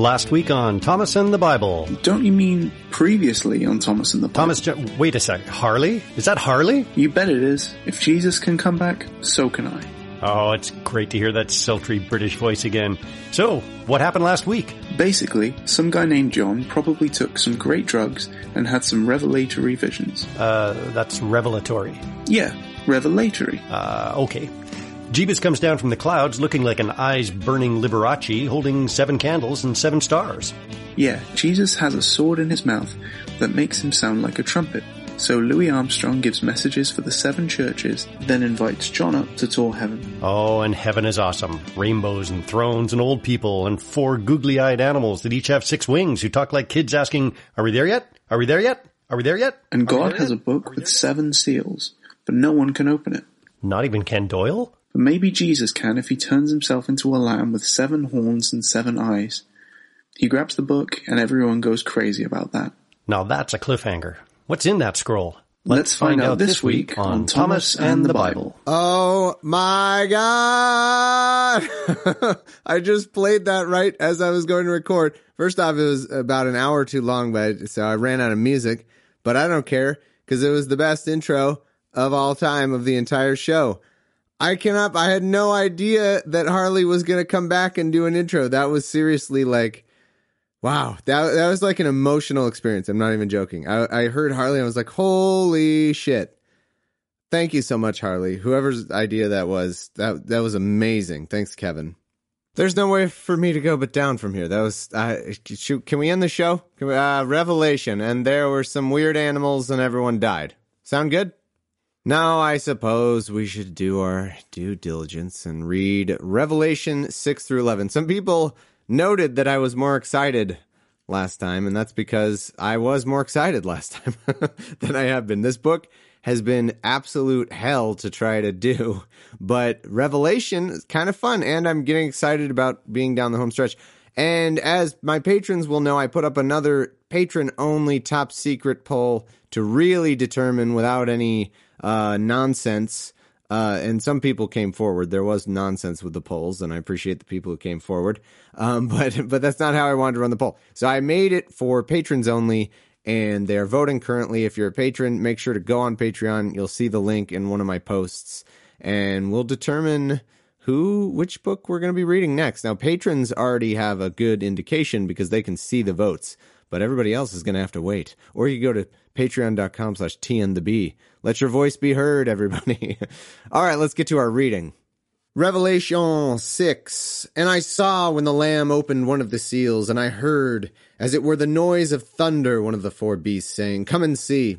Last week on Thomas and the Bible. Don't you mean previously on Thomas and the Bible? Thomas, Jo- wait a sec. Harley? Is that Harley? You bet it is. If Jesus can come back, so can I. Oh, it's great to hear that sultry British voice again. So, what happened last week? Basically, some guy named John probably took some great drugs and had some revelatory visions. Uh, that's revelatory. Yeah, revelatory. Uh, okay. Jeebus comes down from the clouds looking like an eyes burning Liberace holding seven candles and seven stars. Yeah, Jesus has a sword in his mouth that makes him sound like a trumpet. So Louis Armstrong gives messages for the seven churches, then invites John up to tour heaven. Oh, and heaven is awesome. Rainbows and thrones and old people and four googly eyed animals that each have six wings who talk like kids asking, Are we there yet? Are we there yet? Are we there yet? And God has a book with seven seals, but no one can open it. Not even Ken Doyle? But maybe Jesus can if he turns himself into a lamb with seven horns and seven eyes. He grabs the book and everyone goes crazy about that. Now that's a cliffhanger. What's in that scroll? Let's find out this week on Thomas and the Bible. Oh my god! I just played that right as I was going to record. First off, it was about an hour too long, but so I ran out of music. But I don't care because it was the best intro of all time of the entire show. I cannot. I had no idea that Harley was going to come back and do an intro. That was seriously like, wow. That that was like an emotional experience. I'm not even joking. I, I heard Harley. and I was like, holy shit. Thank you so much, Harley. Whoever's idea that was, that that was amazing. Thanks, Kevin. There's no way for me to go but down from here. That was. Uh, shoot, can we end the show? We, uh, Revelation, and there were some weird animals, and everyone died. Sound good? Now, I suppose we should do our due diligence and read Revelation 6 through 11. Some people noted that I was more excited last time, and that's because I was more excited last time than I have been. This book has been absolute hell to try to do, but Revelation is kind of fun, and I'm getting excited about being down the home stretch. And as my patrons will know, I put up another patron only top secret poll to really determine without any uh, nonsense. Uh, and some people came forward. There was nonsense with the polls, and I appreciate the people who came forward. Um, but but that's not how I wanted to run the poll. So I made it for patrons only, and they are voting currently. If you're a patron, make sure to go on Patreon. You'll see the link in one of my posts, and we'll determine who which book we're going to be reading next. Now patrons already have a good indication because they can see the votes, but everybody else is going to have to wait. Or you go to patreon.com slash tntheb. Let your voice be heard, everybody. All right, let's get to our reading. Revelation 6. And I saw when the Lamb opened one of the seals, and I heard, as it were the noise of thunder, one of the four beasts saying, Come and see.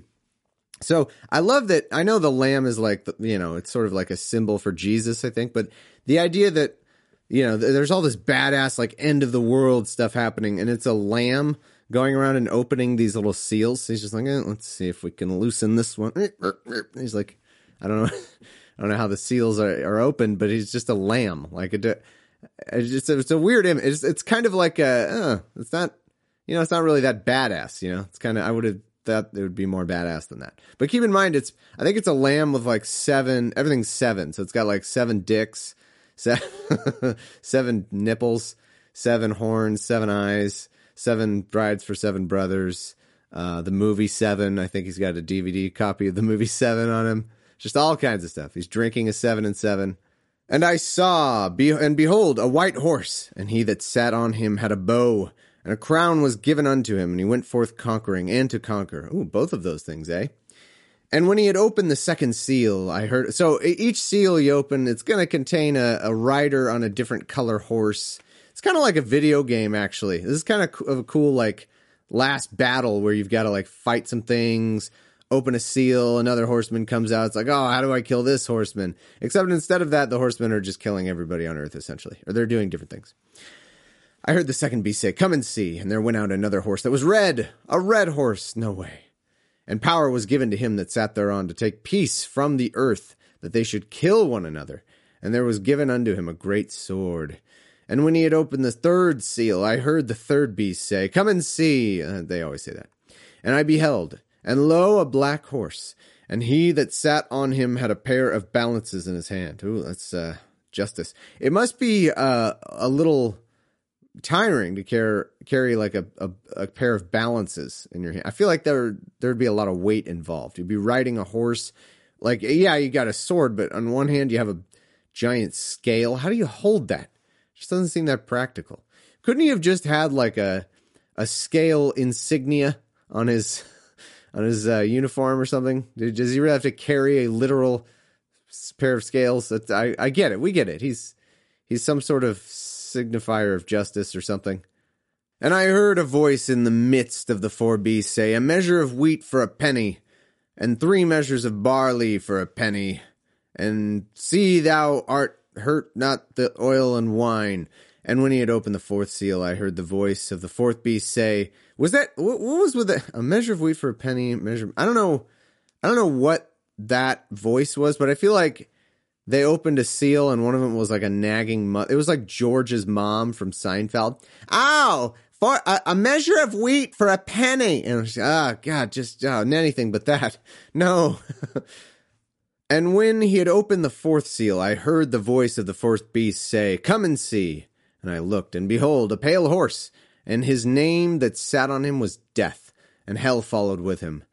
So I love that. I know the lamb is like, you know, it's sort of like a symbol for Jesus, I think, but the idea that, you know, there's all this badass, like, end of the world stuff happening, and it's a lamb going around and opening these little seals. He's just like, eh, let's see if we can loosen this one. He's like, I don't know. I don't know how the seals are, are opened, but he's just a lamb. Like, it, it's just, it's a weird image. It's, it's kind of like a, uh, it's not, you know, it's not really that badass, you know? It's kind of, I would have thought it would be more badass than that. But keep in mind, it's, I think it's a lamb with like seven, everything's seven. So it's got like seven dicks, seven, seven nipples, seven horns, seven eyes, seven brides for seven brothers. Uh, the movie Seven, I think he's got a DVD copy of the movie Seven on him. Just all kinds of stuff. He's drinking a seven and seven. And I saw, be- and behold, a white horse, and he that sat on him had a bow, and a crown was given unto him, and he went forth conquering and to conquer. Ooh, both of those things, eh? And when he had opened the second seal, I heard. So each seal you open, it's going to contain a, a rider on a different color horse. It's kind of like a video game, actually. This is kind of, a cool, like, last battle where you've got to, like, fight some things, open a seal, another horseman comes out. It's like, oh, how do I kill this horseman? Except instead of that, the horsemen are just killing everybody on Earth, essentially, or they're doing different things. I heard the second beast say, Come and see. And there went out another horse that was red, a red horse, no way. And power was given to him that sat thereon to take peace from the earth, that they should kill one another. And there was given unto him a great sword. And when he had opened the third seal, I heard the third beast say, Come and see. Uh, they always say that. And I beheld, and lo, a black horse. And he that sat on him had a pair of balances in his hand. Ooh, that's uh, justice. It must be uh, a little tiring to carry carry like a, a, a pair of balances in your hand. I feel like there there'd be a lot of weight involved. You'd be riding a horse, like yeah, you got a sword, but on one hand you have a giant scale. How do you hold that? Just doesn't seem that practical. Couldn't he have just had like a a scale insignia on his on his uh, uniform or something? Does he really have to carry a literal pair of scales? I I get it. We get it. He's he's some sort of signifier of justice or something. And I heard a voice in the midst of the four beasts say, A measure of wheat for a penny, and three measures of barley for a penny. And see thou art hurt not the oil and wine. And when he had opened the fourth seal, I heard the voice of the fourth beast say, "Was that what, what was with it? A measure of wheat for a penny? Measure? I don't know. I don't know what that voice was, but I feel like they opened a seal and one of them was like a nagging. Mo- it was like George's mom from Seinfeld. Oh, for a, a measure of wheat for a penny, and was, oh god, just oh, anything but that. No. and when he had opened the fourth seal, I heard the voice of the fourth beast say, "Come and see." And I looked, and behold, a pale horse, and his name that sat on him was Death, and hell followed with him.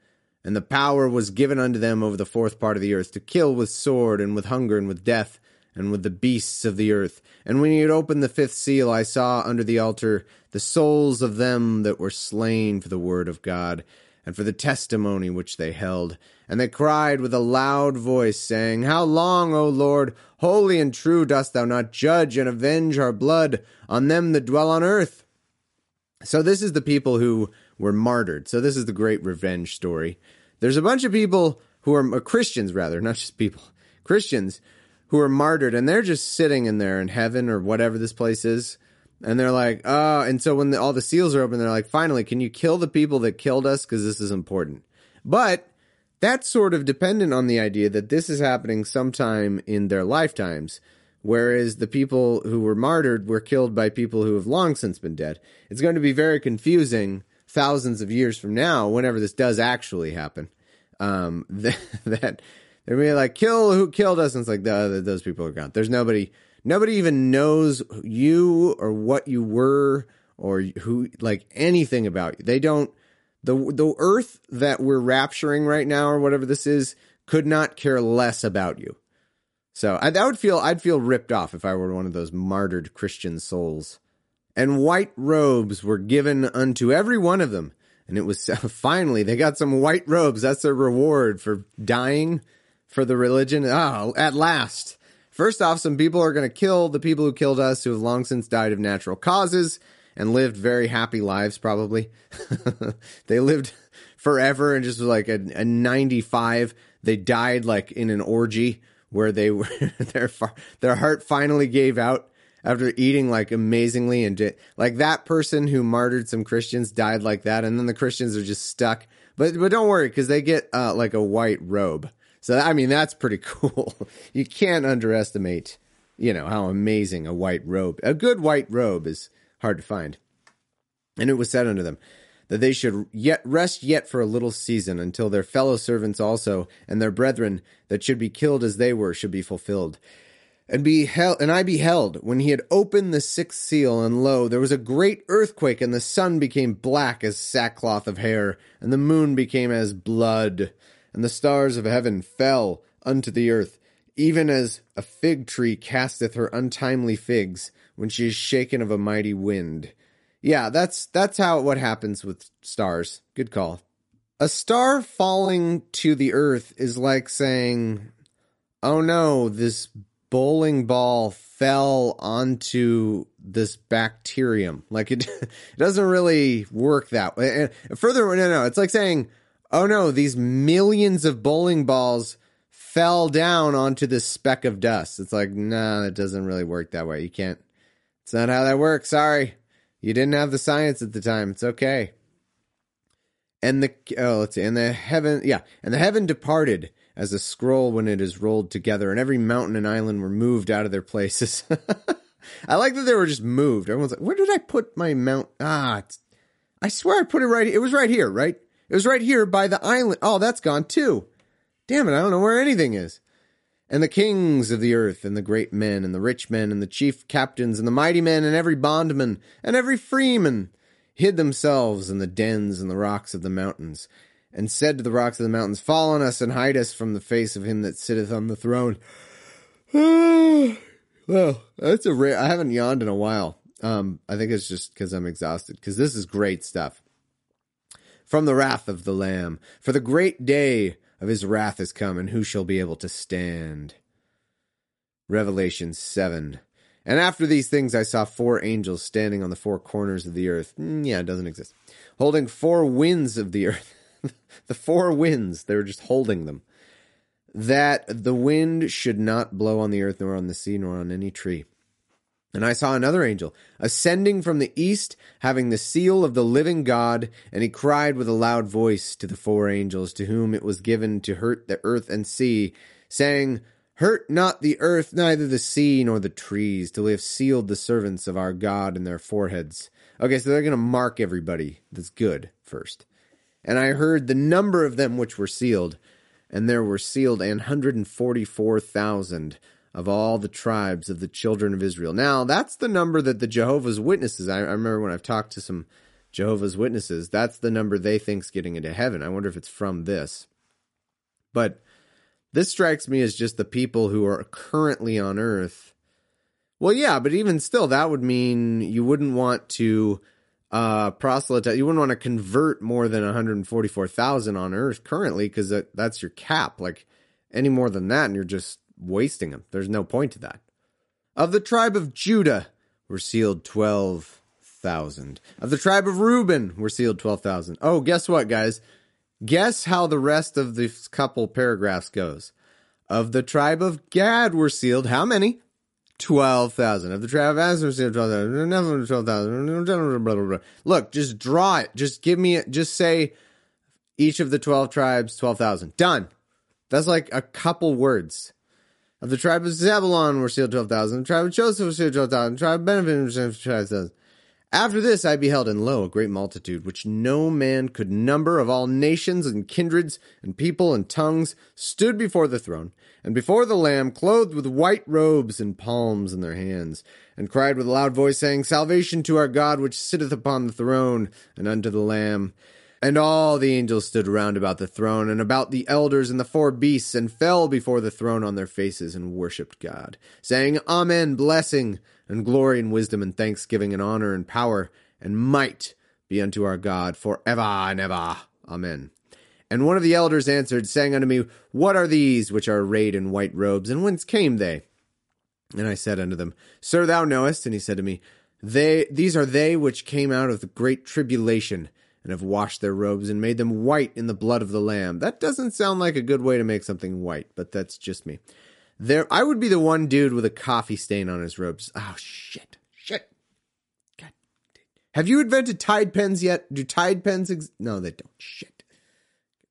And the power was given unto them over the fourth part of the earth to kill with sword, and with hunger, and with death, and with the beasts of the earth. And when he had opened the fifth seal, I saw under the altar the souls of them that were slain for the word of God, and for the testimony which they held. And they cried with a loud voice, saying, How long, O Lord, holy and true, dost thou not judge and avenge our blood on them that dwell on earth? So this is the people who were martyred. So this is the great revenge story. There's a bunch of people who are uh, Christians, rather, not just people, Christians who are martyred, and they're just sitting in there in heaven or whatever this place is. And they're like, oh, and so when the, all the seals are open, they're like, finally, can you kill the people that killed us? Because this is important. But that's sort of dependent on the idea that this is happening sometime in their lifetimes, whereas the people who were martyred were killed by people who have long since been dead. It's going to be very confusing thousands of years from now, whenever this does actually happen. Um, that, that they're be like, kill who killed us, and it's like, the, those people are gone. There's nobody, nobody even knows you or what you were or who, like anything about you. They don't the the earth that we're rapturing right now or whatever this is could not care less about you. So I, I would feel I'd feel ripped off if I were one of those martyred Christian souls. And white robes were given unto every one of them. And it was finally they got some white robes. That's their reward for dying for the religion. Oh, at last. First off, some people are going to kill the people who killed us who have long since died of natural causes and lived very happy lives, probably. they lived forever and just like a, a 95. They died like in an orgy where they were, their, their heart finally gave out after eating like amazingly and did, like that person who martyred some Christians died like that. And then the Christians are just stuck. But, but don't worry because they get uh, like a white robe. So, I mean, that's pretty cool. you can't underestimate, you know, how amazing a white robe, a good white robe is hard to find. And it was said unto them that they should yet rest yet for a little season until their fellow servants also and their brethren that should be killed as they were should be fulfilled. And beheld, and I beheld when he had opened the sixth seal, and lo, there was a great earthquake, and the sun became black as sackcloth of hair, and the moon became as blood, and the stars of heaven fell unto the earth, even as a fig tree casteth her untimely figs when she is shaken of a mighty wind. Yeah, that's that's how what happens with stars. Good call. A star falling to the earth is like saying, "Oh no, this bowling ball fell onto this bacterium." Like it, it doesn't really work that way. And further, no, no, it's like saying, "Oh no, these millions of bowling balls fell down onto this speck of dust." It's like, no, nah, it doesn't really work that way. You can't it's not how that works. Sorry. You didn't have the science at the time. It's okay. And the oh, let's see. And the heaven, yeah, and the heaven departed as a scroll when it is rolled together, and every mountain and island were moved out of their places. I like that they were just moved. Everyone's like, "Where did I put my mount?" Ah, I swear I put it right. It was right here, right? It was right here by the island. Oh, that's gone too. Damn it! I don't know where anything is. And the kings of the earth, and the great men, and the rich men, and the chief captains, and the mighty men, and every bondman, and every freeman, hid themselves in the dens and the rocks of the mountains, and said to the rocks of the mountains, Fall on us and hide us from the face of him that sitteth on the throne. well, that's a rare. I haven't yawned in a while. Um, I think it's just because I'm exhausted. Because this is great stuff. From the wrath of the Lamb, for the great day of his wrath is come, and who shall be able to stand? Revelation seven. And after these things, I saw four angels standing on the four corners of the earth. Mm, yeah, it doesn't exist. Holding four winds of the earth. the four winds. They were just holding them. That the wind should not blow on the earth, nor on the sea, nor on any tree. And I saw another angel ascending from the east, having the seal of the living God, and he cried with a loud voice to the four angels to whom it was given to hurt the earth and sea, saying, Hurt not the earth, neither the sea, nor the trees, till we have sealed the servants of our God in their foreheads. Okay, so they're going to mark everybody that's good first. And I heard the number of them which were sealed, and there were sealed an hundred and forty four thousand of all the tribes of the children of Israel. Now, that's the number that the Jehovah's Witnesses, I, I remember when I've talked to some Jehovah's Witnesses, that's the number they think's getting into heaven. I wonder if it's from this. But this strikes me as just the people who are currently on earth. Well, yeah, but even still, that would mean you wouldn't want to uh proselytize you wouldn't want to convert more than 144,000 on earth currently because that, that's your cap like any more than that and you're just wasting them. There's no point to that. Of the tribe of Judah were sealed 12,000. Of the tribe of Reuben were sealed 12,000. Oh, guess what, guys? Guess how the rest of this couple paragraphs goes. Of the tribe of Gad were sealed how many? 12,000. Of the tribe of Asher were sealed 12,000. 12,000. Look, just draw it. Just give me it. Just say each of the 12 tribes, 12,000. Done. That's like a couple words. Of the tribe of Zebulon were sealed 12,000. The tribe of Joseph was sealed 12,000. The tribe of Benjamin was sealed 12,000. After this I beheld, and lo, a great multitude, which no man could number, of all nations and kindreds and people and tongues, stood before the throne, and before the Lamb, clothed with white robes and palms in their hands, and cried with a loud voice, saying, Salvation to our God, which sitteth upon the throne, and unto the Lamb. And all the angels stood round about the throne and about the elders and the four beasts, and fell before the throne on their faces and worshipped God, saying, Amen, blessing and glory and wisdom and thanksgiving and honor and power and might be unto our God for ever and ever. Amen. And one of the elders answered, saying unto me, What are these which are arrayed in white robes, and whence came they? And I said unto them, Sir, thou knowest. And he said to me, They these are they which came out of the great tribulation and have washed their robes and made them white in the blood of the Lamb. That doesn't sound like a good way to make something white, but that's just me. There, I would be the one dude with a coffee stain on his robes. Oh shit, shit. God, have you invented Tide pens yet? Do Tide pens? Ex- no, they don't. Shit.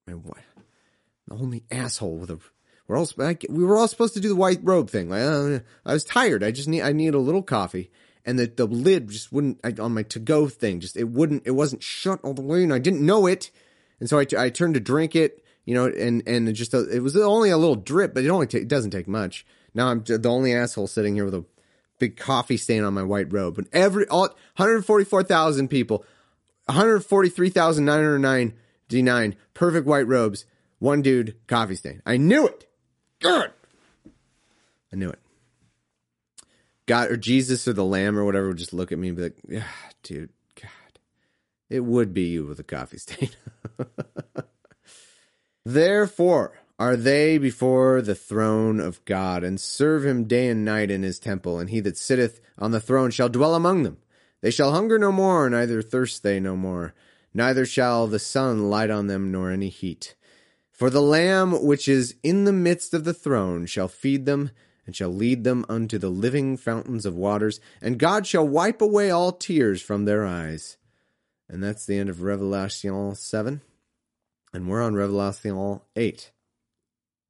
My what? The only asshole with a. We're all we were all supposed to do the white robe thing. Like, uh, I was tired. I just need I need a little coffee and the, the lid just wouldn't I, on my to go thing just it wouldn't it wasn't shut all the way and I didn't know it. And so I, I turned to drink it you know and and it just it was only a little drip but it only it doesn't take much. Now I'm the only asshole sitting here with a big coffee stain on my white robe and every all 144,000 people 143,999 perfect white robes one dude coffee stain. I knew it. Good. I knew it God or Jesus or the Lamb or whatever would just look at me and be like, yeah, dude, God, it would be you with a coffee stain. Therefore are they before the throne of God and serve him day and night in his temple, and he that sitteth on the throne shall dwell among them. They shall hunger no more, neither thirst they no more, neither shall the sun light on them nor any heat. For the Lamb which is in the midst of the throne shall feed them and shall lead them unto the living fountains of waters, and God shall wipe away all tears from their eyes. And that's the end of Revelation 7. And we're on Revelation 8.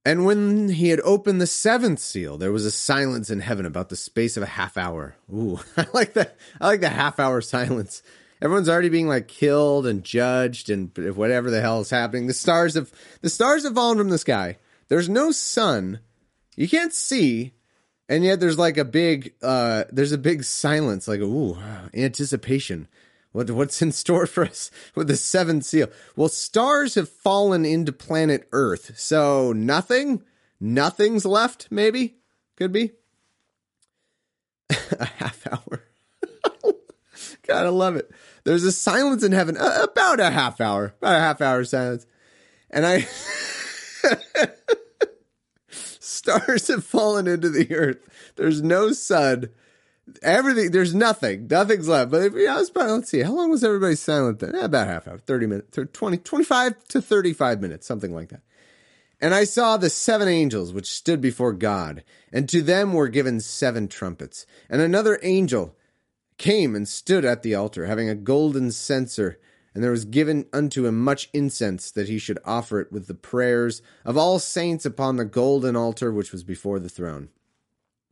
And when he had opened the seventh seal, there was a silence in heaven about the space of a half hour. Ooh, I like that. I like the half hour silence. Everyone's already being like killed and judged and whatever the hell is happening. The stars have the stars have fallen from the sky. There's no sun You can't see, and yet there's like a big uh there's a big silence, like ooh, anticipation. What what's in store for us with the seventh seal? Well, stars have fallen into planet Earth, so nothing, nothing's left. Maybe could be a half hour. Gotta love it. There's a silence in heaven, about a half hour, about a half hour silence, and I. Stars have fallen into the earth. There's no sun. Everything, there's nothing. Nothing's left. But if, I was probably, let's see, how long was everybody silent then? Eh, about half hour, 30 minutes, 20, 25 to 35 minutes, something like that. And I saw the seven angels which stood before God, and to them were given seven trumpets. And another angel came and stood at the altar, having a golden censer, and there was given unto him much incense, that he should offer it with the prayers of all saints upon the golden altar which was before the throne.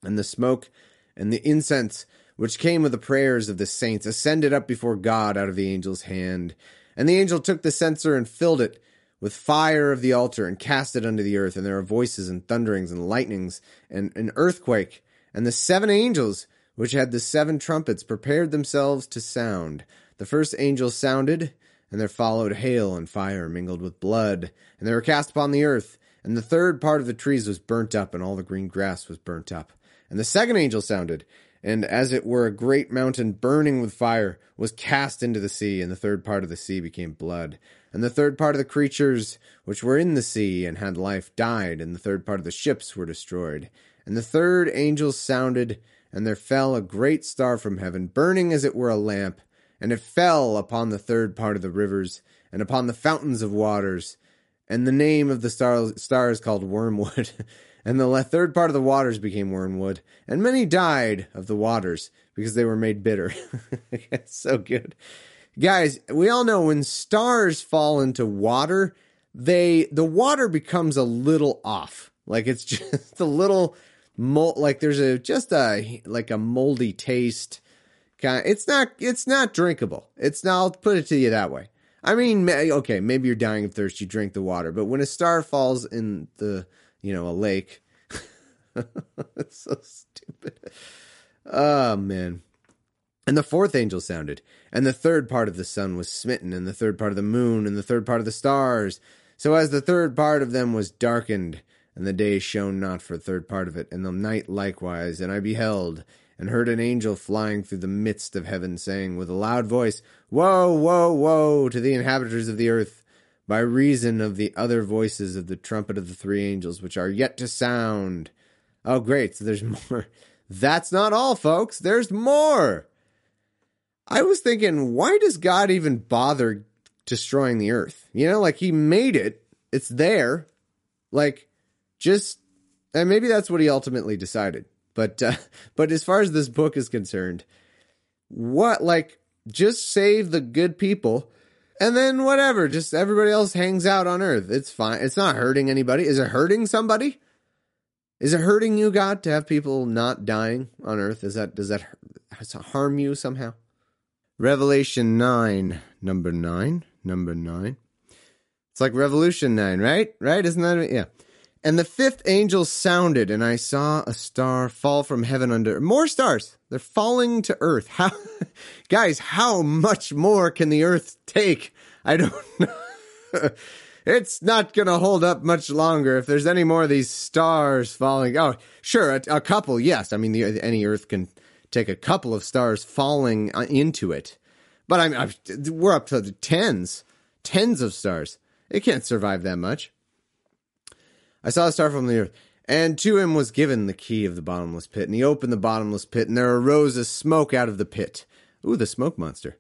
And the smoke and the incense which came with the prayers of the saints ascended up before God out of the angel's hand. And the angel took the censer and filled it with fire of the altar and cast it unto the earth. And there are voices and thunderings and lightnings and an earthquake. And the seven angels which had the seven trumpets prepared themselves to sound. The first angel sounded, and there followed hail and fire mingled with blood, and they were cast upon the earth. And the third part of the trees was burnt up, and all the green grass was burnt up. And the second angel sounded, and as it were a great mountain burning with fire was cast into the sea, and the third part of the sea became blood. And the third part of the creatures which were in the sea and had life died, and the third part of the ships were destroyed. And the third angel sounded, and there fell a great star from heaven, burning as it were a lamp, and it fell upon the third part of the rivers, and upon the fountains of waters. And the name of the star, star is called Wormwood. and the third part of the waters became wormwood, and many died of the waters because they were made bitter. it's so good. Guys, we all know when stars fall into water, they the water becomes a little off. Like it's just a little mold like there's a just a like a moldy taste. It's not it's not drinkable. It's not I'll put it to you that way. I mean, okay, maybe you're dying of thirst, you drink the water, but when a star falls in the you know, a lake. it's so stupid. Oh, man. And the fourth angel sounded, and the third part of the sun was smitten, and the third part of the moon, and the third part of the stars. So as the third part of them was darkened, and the day shone not for a third part of it, and the night likewise, and I beheld, and heard an angel flying through the midst of heaven, saying with a loud voice, Woe, woe, woe to the inhabitants of the earth, by reason of the other voices of the trumpet of the three angels, which are yet to sound. Oh, great. So there's more. That's not all, folks. There's more. I was thinking, why does God even bother destroying the earth? You know, like he made it, it's there. Like, just, and maybe that's what he ultimately decided. But, uh, but as far as this book is concerned, what, like, just save the good people and then whatever, just everybody else hangs out on Earth. It's fine. It's not hurting anybody. Is it hurting somebody? Is it hurting you, God, to have people not dying on Earth? Is that does that harm you somehow? Revelation nine, number nine, number nine. It's like Revolution nine, right? Right? Isn't that yeah? And the fifth angel sounded, and I saw a star fall from heaven under more stars. They're falling to earth. How, guys, how much more can the earth take? I don't know. it's not going to hold up much longer if there's any more of these stars falling. Oh, sure, a, a couple, yes. I mean, the, any earth can take a couple of stars falling uh, into it. But I mean, we're up to the tens, tens of stars. It can't survive that much. I saw a star from the earth. And to him was given the key of the bottomless pit. And he opened the bottomless pit, and there arose a smoke out of the pit. Ooh, the smoke monster.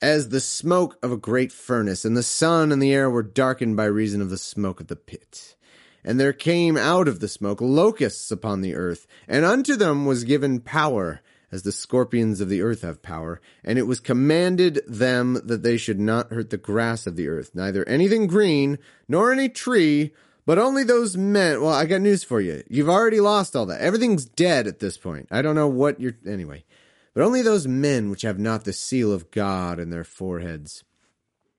As the smoke of a great furnace, and the sun and the air were darkened by reason of the smoke of the pit. And there came out of the smoke locusts upon the earth, and unto them was given power, as the scorpions of the earth have power. And it was commanded them that they should not hurt the grass of the earth, neither anything green, nor any tree, but only those men. Well, I got news for you. You've already lost all that. Everything's dead at this point. I don't know what you're. Anyway. But only those men which have not the seal of God in their foreheads.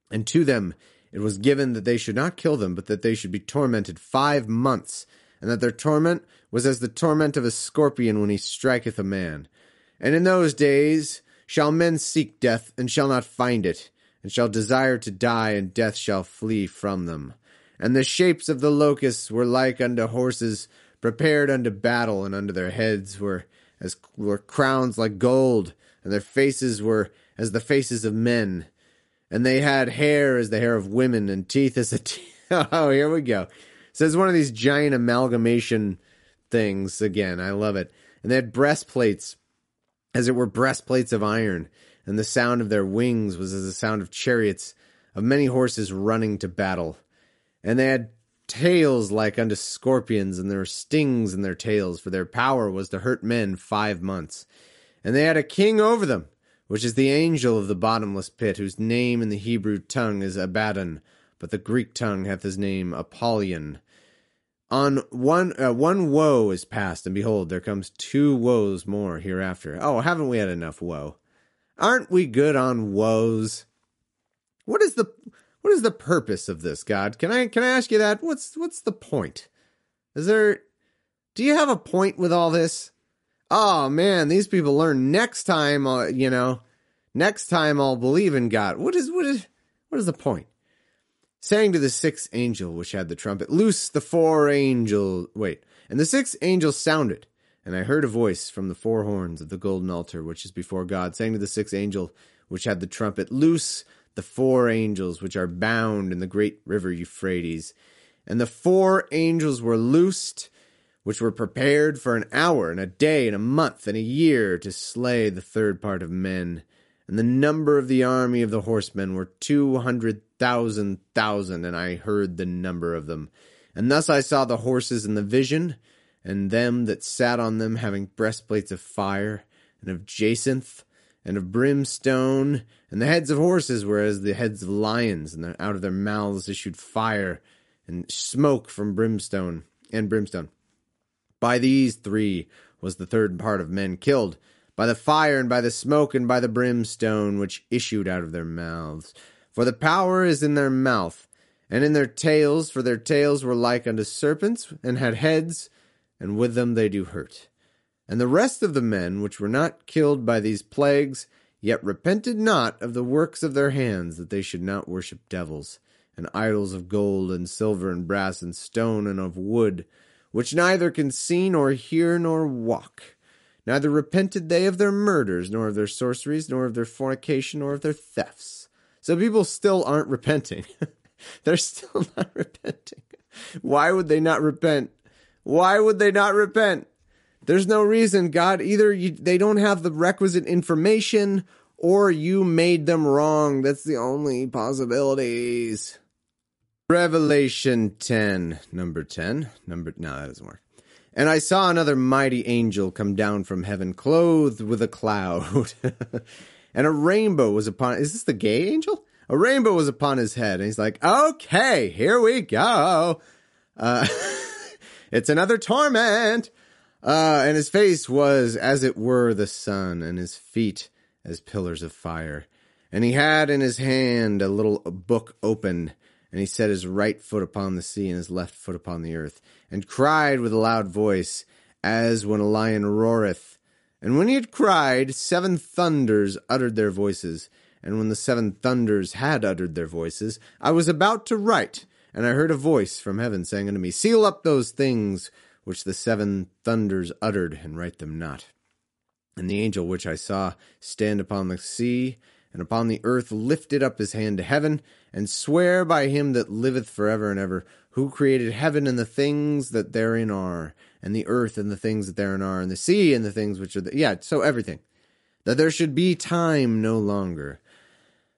And to them it was given that they should not kill them, but that they should be tormented five months. and that their torment was as the torment of a scorpion when he striketh a man. And in those days shall men seek death, and shall not find it, and shall desire to die, and death shall flee from them. And the shapes of the locusts were like unto horses prepared unto battle, and under their heads were as were crowns like gold, and their faces were as the faces of men, and they had hair as the hair of women, and teeth as the teeth. oh, here we go. So it's one of these giant amalgamation things again. I love it. And they had breastplates, as it were breastplates of iron, and the sound of their wings was as the sound of chariots of many horses running to battle. And they had tails like unto scorpions, and there were stings in their tails, for their power was to hurt men five months. And they had a king over them, which is the angel of the bottomless pit, whose name in the Hebrew tongue is Abaddon, but the Greek tongue hath his name Apollyon. On one uh, one woe is past, and behold, there comes two woes more hereafter. Oh, haven't we had enough woe? Aren't we good on woes? What is the what is the purpose of this, God? Can I can I ask you that? What's what's the point? Is there do you have a point with all this? Oh man, these people learn next time, uh, you know, next time I'll believe in God. What is what is what is the point? saying to the sixth angel which had the trumpet, Loose the four angels. Wait. And the sixth angel sounded, and I heard a voice from the four horns of the golden altar which is before God, saying to the sixth angel which had the trumpet, Loose the four angels which are bound in the great river Euphrates. And the four angels were loosed, which were prepared for an hour, and a day, and a month, and a year to slay the third part of men and the number of the army of the horsemen were two hundred thousand thousand, and I heard the number of them. And thus I saw the horses in the vision, and them that sat on them having breastplates of fire, and of jacinth, and of brimstone, and the heads of horses were as the heads of lions, and out of their mouths issued fire, and smoke from brimstone, and brimstone. By these three was the third part of men killed, by the fire and by the smoke and by the brimstone which issued out of their mouths. For the power is in their mouth, and in their tails, for their tails were like unto serpents, and had heads, and with them they do hurt. And the rest of the men which were not killed by these plagues, yet repented not of the works of their hands, that they should not worship devils, and idols of gold and silver and brass and stone and of wood, which neither can see nor hear nor walk Neither repented they of their murders, nor of their sorceries, nor of their fornication, nor of their thefts. So people still aren't repenting. They're still not repenting. Why would they not repent? Why would they not repent? There's no reason, God. Either you, they don't have the requisite information or you made them wrong. That's the only possibilities. Revelation 10, number 10. Number, no, that doesn't work. And I saw another mighty angel come down from heaven, clothed with a cloud. and a rainbow was upon is this the gay angel? A rainbow was upon his head, and he's like, Okay, here we go. Uh, it's another torment. Uh, and his face was as it were the sun, and his feet as pillars of fire. And he had in his hand a little book open, and he set his right foot upon the sea and his left foot upon the earth and cried with a loud voice, as when a lion roareth. And when he had cried, seven thunders uttered their voices. And when the seven thunders had uttered their voices, I was about to write, and I heard a voice from heaven saying unto me, Seal up those things which the seven thunders uttered, and write them not. And the angel which I saw stand upon the sea and upon the earth lifted up his hand to heaven, and swear by him that liveth for ever and ever, who created heaven and the things that therein are, and the earth and the things that therein are, and the sea and the things which are the, yeah, so everything. That there should be time no longer.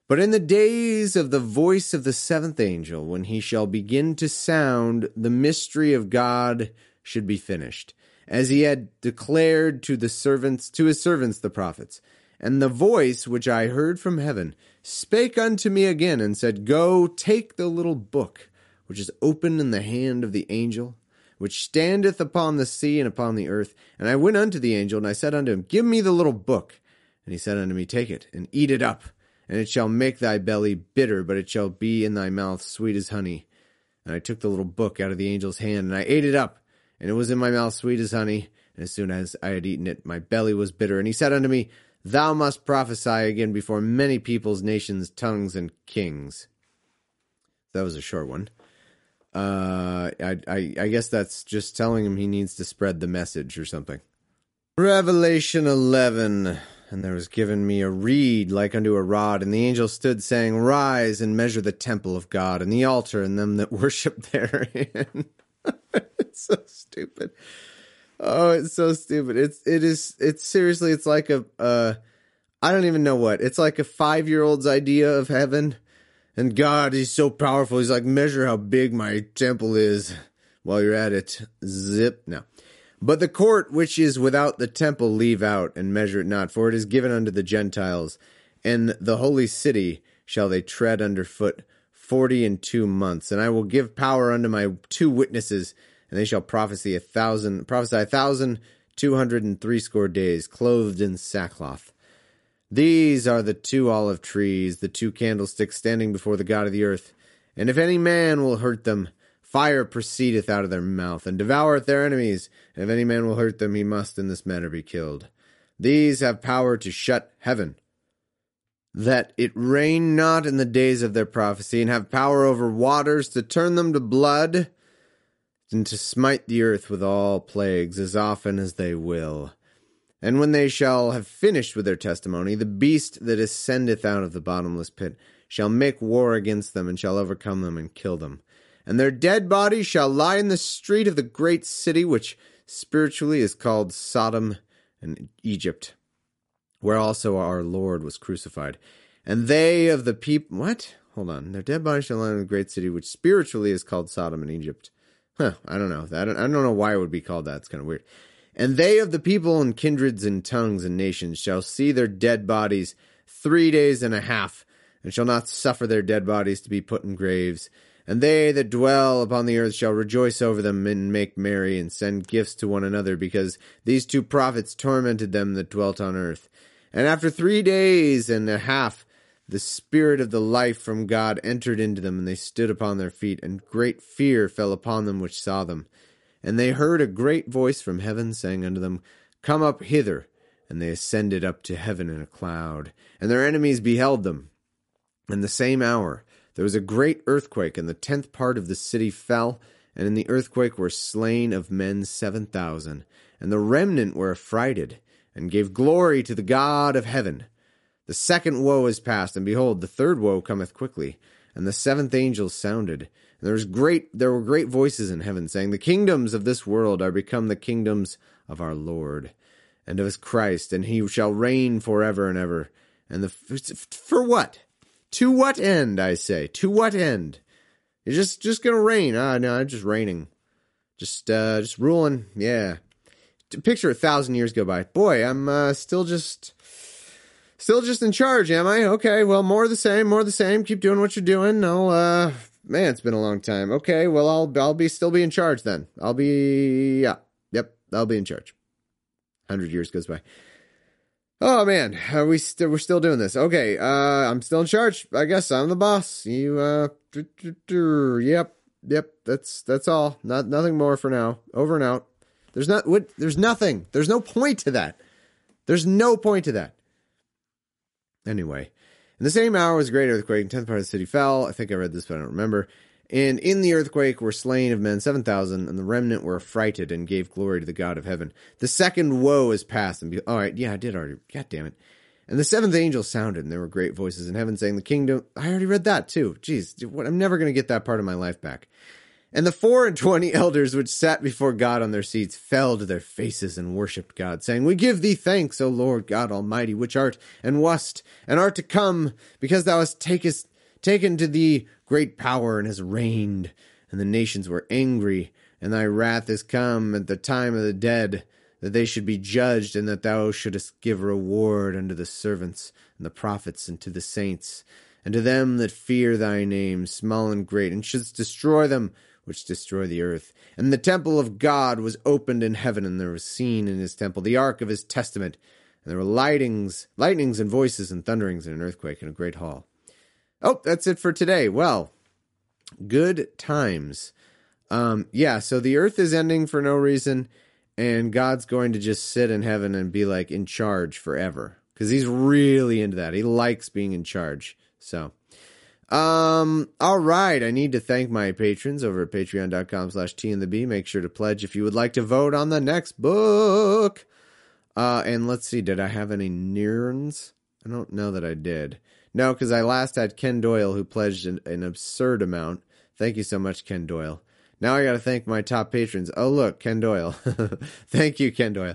But in the days of the voice of the seventh angel, when he shall begin to sound, the mystery of God should be finished, as he had declared to the servants, to his servants the prophets. And the voice which I heard from heaven spake unto me again, and said, Go, take the little book which is open in the hand of the angel, which standeth upon the sea and upon the earth. And I went unto the angel, and I said unto him, Give me the little book. And he said unto me, Take it, and eat it up, and it shall make thy belly bitter, but it shall be in thy mouth sweet as honey. And I took the little book out of the angel's hand, and I ate it up, and it was in my mouth sweet as honey. And as soon as I had eaten it, my belly was bitter. And he said unto me, Thou must prophesy again before many peoples, nations, tongues, and kings. That was a short one. Uh, I, I, I guess that's just telling him he needs to spread the message or something. Revelation 11. And there was given me a reed like unto a rod, and the angel stood, saying, Rise and measure the temple of God, and the altar, and them that worship therein. it's so stupid. Oh, it's so stupid. It's it is it's seriously it's like a uh I don't even know what. It's like a 5-year-old's idea of heaven. And God, he's so powerful. He's like measure how big my temple is while you're at it. Zip. No. But the court which is without the temple leave out and measure it not, for it is given unto the Gentiles, and the holy city shall they tread under foot forty and two months. And I will give power unto my two witnesses, and they shall prophesy a thousand prophesy a thousand two hundred and threescore days, clothed in sackcloth. These are the two olive trees, the two candlesticks standing before the God of the earth. And if any man will hurt them, fire proceedeth out of their mouth, and devoureth their enemies. And if any man will hurt them, he must in this manner be killed. These have power to shut heaven, that it rain not in the days of their prophecy, and have power over waters to turn them to blood, and to smite the earth with all plagues as often as they will. And when they shall have finished with their testimony, the beast that ascendeth out of the bottomless pit shall make war against them, and shall overcome them and kill them. And their dead bodies shall lie in the street of the great city, which spiritually is called Sodom and Egypt, where also our Lord was crucified. And they of the people, what? Hold on. Their dead bodies shall lie in the great city, which spiritually is called Sodom and Egypt. Huh, I don't know. I don't, I don't know why it would be called that. It's kind of weird. And they of the people and kindreds and tongues and nations shall see their dead bodies three days and a half, and shall not suffer their dead bodies to be put in graves. And they that dwell upon the earth shall rejoice over them and make merry and send gifts to one another, because these two prophets tormented them that dwelt on earth. And after three days and a half, the spirit of the life from God entered into them, and they stood upon their feet, and great fear fell upon them which saw them. And they heard a great voice from heaven saying unto them, Come up hither. And they ascended up to heaven in a cloud. And their enemies beheld them. In the same hour there was a great earthquake, and the tenth part of the city fell, and in the earthquake were slain of men seven thousand. And the remnant were affrighted, and gave glory to the God of heaven. The second woe is past, and behold, the third woe cometh quickly. And the seventh angel sounded, and there was great there were great voices in heaven, saying, The kingdoms of this world are become the kingdoms of our Lord, and of his Christ, and he shall reign forever and ever. And the for what? To what end, I say? To what end? You're just just gonna reign. Ah, no, I'm just reigning. Just uh just ruling. Yeah. Picture a thousand years go by. Boy, I'm uh, still just still just in charge, am I? Okay, well more of the same, more of the same. Keep doing what you're doing. I'll uh man, it's been a long time. Okay, well I'll I'll be still be in charge then. I'll be yeah. Yep, I'll be in charge. Hundred years goes by. Oh man, are we still we're still doing this? Okay, uh, I'm still in charge. I guess I'm the boss. You, uh, yep, yep. That's that's all. Not nothing more for now. Over and out. There's not. What? There's nothing. There's no point to that. There's no point to that. Anyway, in the same hour was a great earthquake, and tenth part of the city fell. I think I read this, but I don't remember. And in the earthquake were slain of men seven thousand, and the remnant were affrighted and gave glory to the God of heaven. The second woe is past. And be, all right, yeah, I did already. God damn it! And the seventh angel sounded, and there were great voices in heaven saying, "The kingdom." I already read that too. Jeez, what? I'm never going to get that part of my life back. And the four and twenty elders which sat before God on their seats fell to their faces and worshipped God, saying, We give thee thanks, O Lord God Almighty, which art and wast and art to come, because thou hast takest taken to thee great power and hast reigned, and the nations were angry, and thy wrath is come at the time of the dead, that they should be judged, and that thou shouldest give reward unto the servants and the prophets and to the saints, and to them that fear thy name, small and great, and shouldst destroy them which destroy the earth. And the temple of God was opened in heaven, and there was seen in his temple the ark of his testament, and there were lightnings, lightnings and voices and thunderings and an earthquake in a great hall. Oh, that's it for today. Well, good times. Um, yeah, so the earth is ending for no reason, and God's going to just sit in heaven and be like in charge forever because he's really into that. He likes being in charge. So, um, all right. I need to thank my patrons over at patreon.com slash T and the B. Make sure to pledge if you would like to vote on the next book. Uh, and let's see, did I have any Nirns? I don't know that I did. No, because I last had Ken Doyle who pledged an, an absurd amount. Thank you so much, Ken Doyle. Now I got to thank my top patrons. Oh, look, Ken Doyle. thank you, Ken Doyle.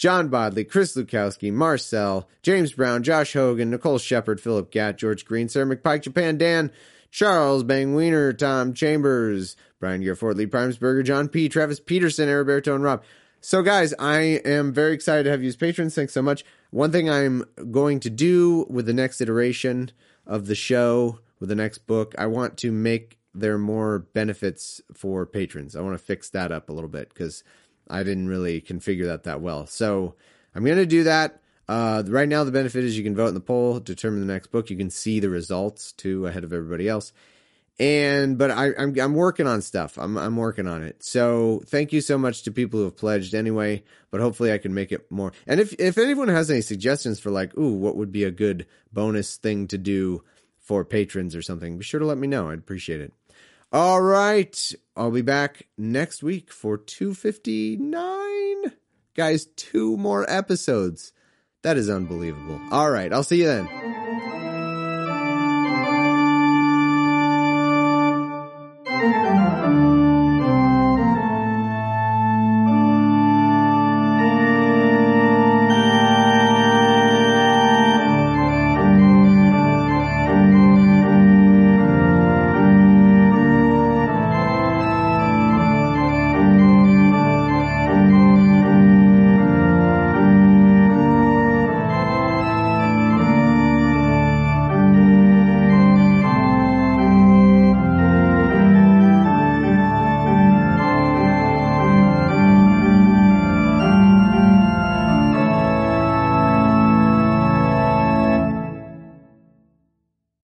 John Bodley, Chris Lukowski, Marcel, James Brown, Josh Hogan, Nicole Shepard, Philip Gatt, George Green, Sarah McPike, Japan Dan, Charles Bang Wiener, Tom Chambers, Brian Garford, Lee Primesberger, John P., Travis Peterson, Ariberto, and Rob. So, guys, I am very excited to have you as patrons. Thanks so much. One thing I'm going to do with the next iteration of the show, with the next book, I want to make there more benefits for patrons. I want to fix that up a little bit because I didn't really configure that that well. So I'm going to do that. Uh, right now, the benefit is you can vote in the poll, determine the next book. You can see the results too ahead of everybody else. And but I, I'm I'm working on stuff. I'm I'm working on it. So thank you so much to people who have pledged anyway. But hopefully I can make it more. And if if anyone has any suggestions for like, ooh, what would be a good bonus thing to do for patrons or something, be sure to let me know. I'd appreciate it. All right. I'll be back next week for 259. Guys, two more episodes. That is unbelievable. All right. I'll see you then.